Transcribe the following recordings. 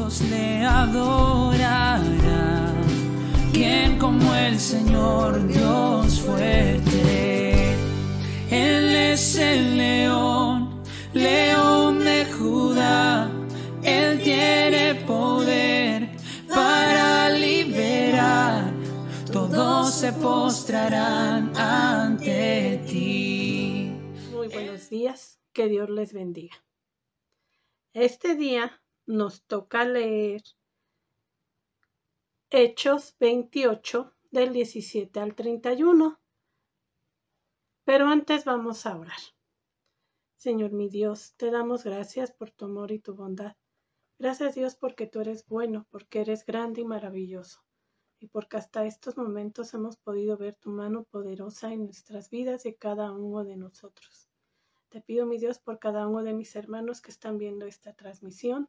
todos le adorarán. ¿Quién como el Señor Dios fuerte? Él es el león, león de Judá. Él tiene poder para liberar. Todos se postrarán ante ti. Muy buenos días, que Dios les bendiga. Este día nos toca leer Hechos 28 del 17 al 31. Pero antes vamos a orar. Señor mi Dios, te damos gracias por tu amor y tu bondad. Gracias Dios porque tú eres bueno, porque eres grande y maravilloso, y porque hasta estos momentos hemos podido ver tu mano poderosa en nuestras vidas y cada uno de nosotros. Te pido, mi Dios, por cada uno de mis hermanos que están viendo esta transmisión,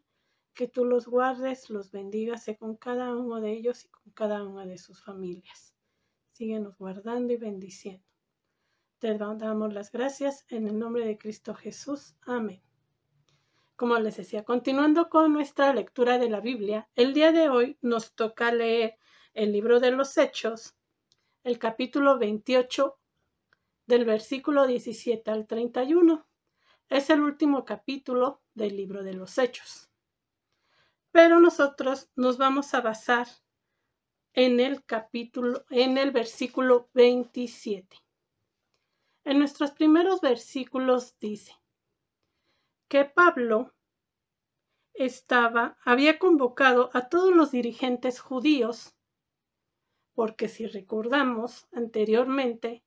que tú los guardes, los bendigas con cada uno de ellos y con cada una de sus familias. Síguenos guardando y bendiciendo. Te damos las gracias en el nombre de Cristo Jesús. Amén. Como les decía, continuando con nuestra lectura de la Biblia, el día de hoy nos toca leer el libro de los Hechos, el capítulo 28 del versículo 17 al 31. Es el último capítulo del libro de los Hechos. Pero nosotros nos vamos a basar en el capítulo, en el versículo 27. En nuestros primeros versículos dice que Pablo estaba, había convocado a todos los dirigentes judíos, porque si recordamos anteriormente,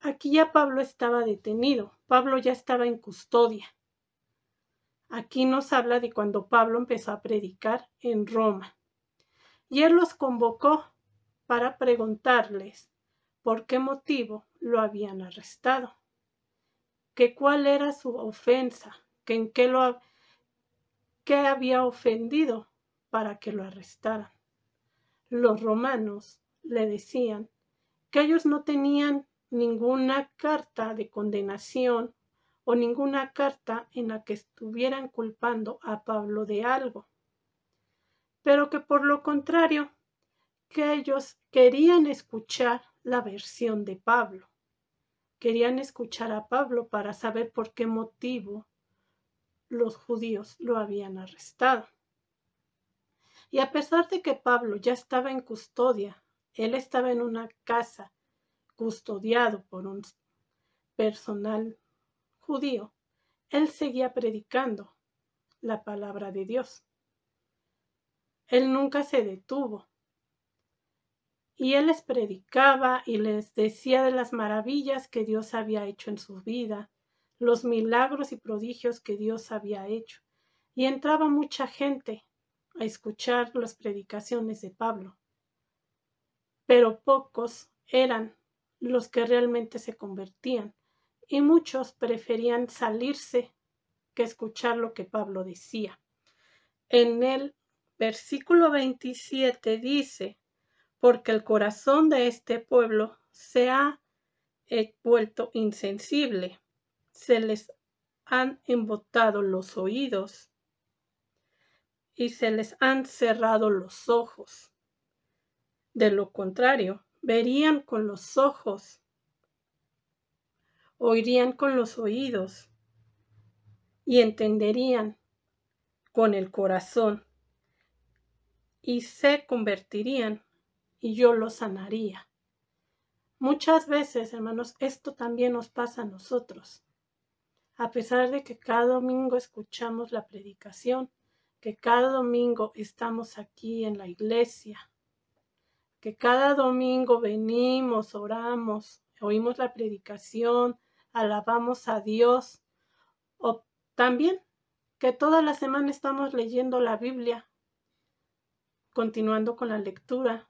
Aquí ya Pablo estaba detenido, Pablo ya estaba en custodia. Aquí nos habla de cuando Pablo empezó a predicar en Roma. Y él los convocó para preguntarles por qué motivo lo habían arrestado, que cuál era su ofensa, que en qué lo qué había ofendido para que lo arrestaran. Los romanos le decían que ellos no tenían ninguna carta de condenación o ninguna carta en la que estuvieran culpando a Pablo de algo, pero que por lo contrario, que ellos querían escuchar la versión de Pablo, querían escuchar a Pablo para saber por qué motivo los judíos lo habían arrestado. Y a pesar de que Pablo ya estaba en custodia, él estaba en una casa custodiado por un personal judío, él seguía predicando la palabra de Dios. Él nunca se detuvo. Y él les predicaba y les decía de las maravillas que Dios había hecho en su vida, los milagros y prodigios que Dios había hecho. Y entraba mucha gente a escuchar las predicaciones de Pablo. Pero pocos eran los que realmente se convertían, y muchos preferían salirse que escuchar lo que Pablo decía. En el versículo 27 dice, porque el corazón de este pueblo se ha vuelto insensible, se les han embotado los oídos y se les han cerrado los ojos. De lo contrario, verían con los ojos, oirían con los oídos y entenderían con el corazón y se convertirían y yo los sanaría. Muchas veces, hermanos, esto también nos pasa a nosotros. A pesar de que cada domingo escuchamos la predicación, que cada domingo estamos aquí en la iglesia, que cada domingo venimos, oramos, oímos la predicación, alabamos a Dios, o también que toda la semana estamos leyendo la Biblia, continuando con la lectura,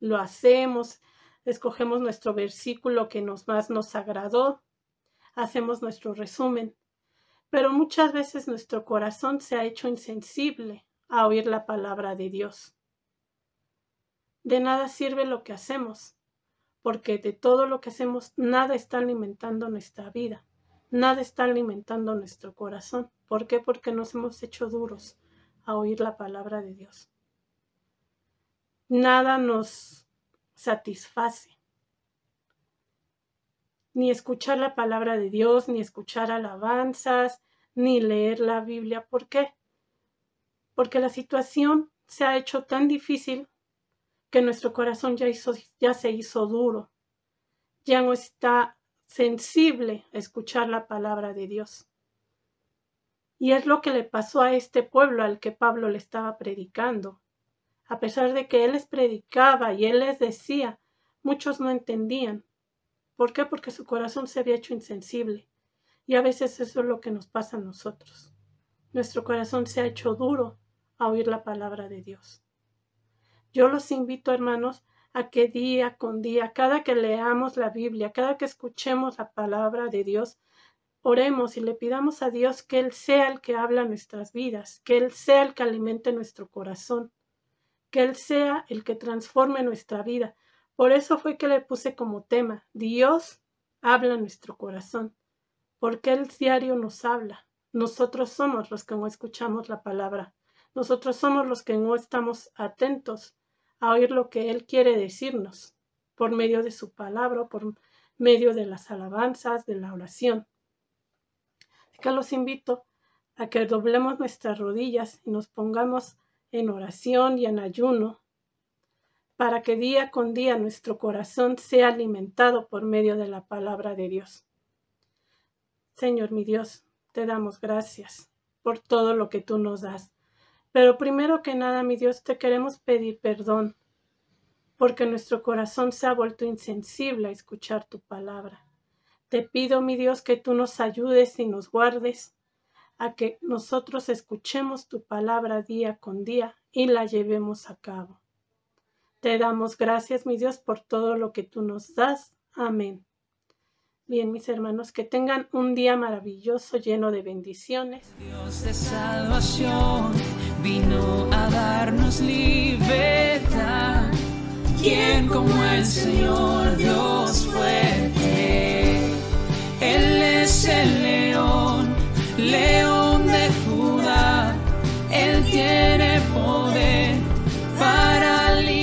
lo hacemos, escogemos nuestro versículo que nos más nos agradó, hacemos nuestro resumen, pero muchas veces nuestro corazón se ha hecho insensible a oír la palabra de Dios. De nada sirve lo que hacemos, porque de todo lo que hacemos nada está alimentando nuestra vida, nada está alimentando nuestro corazón. ¿Por qué? Porque nos hemos hecho duros a oír la palabra de Dios. Nada nos satisface. Ni escuchar la palabra de Dios, ni escuchar alabanzas, ni leer la Biblia. ¿Por qué? Porque la situación se ha hecho tan difícil que nuestro corazón ya, hizo, ya se hizo duro. Ya no está sensible a escuchar la palabra de Dios. Y es lo que le pasó a este pueblo al que Pablo le estaba predicando. A pesar de que él les predicaba y él les decía, muchos no entendían. ¿Por qué? Porque su corazón se había hecho insensible. Y a veces eso es lo que nos pasa a nosotros. Nuestro corazón se ha hecho duro a oír la palabra de Dios. Yo los invito, hermanos, a que día con día, cada que leamos la Biblia, cada que escuchemos la palabra de Dios, oremos y le pidamos a Dios que Él sea el que habla nuestras vidas, que Él sea el que alimente nuestro corazón, que Él sea el que transforme nuestra vida. Por eso fue que le puse como tema, Dios habla nuestro corazón, porque Él diario nos habla. Nosotros somos los que no escuchamos la palabra. Nosotros somos los que no estamos atentos a oír lo que Él quiere decirnos por medio de su palabra, por medio de las alabanzas, de la oración que los invito a que doblemos nuestras rodillas y nos pongamos en oración y en ayuno para que día con día nuestro corazón sea alimentado por medio de la palabra de Dios. Señor mi Dios, te damos gracias por todo lo que tú nos das. Pero primero que nada, mi Dios, te queremos pedir perdón, porque nuestro corazón se ha vuelto insensible a escuchar tu palabra. Te pido, mi Dios, que tú nos ayudes y nos guardes a que nosotros escuchemos tu palabra día con día y la llevemos a cabo. Te damos gracias, mi Dios, por todo lo que tú nos das. Amén. Bien, mis hermanos, que tengan un día maravilloso lleno de bendiciones. Dios de salvación vino a darnos libertad. ¿Quién como el Señor Dios fuerte? Él es el león, león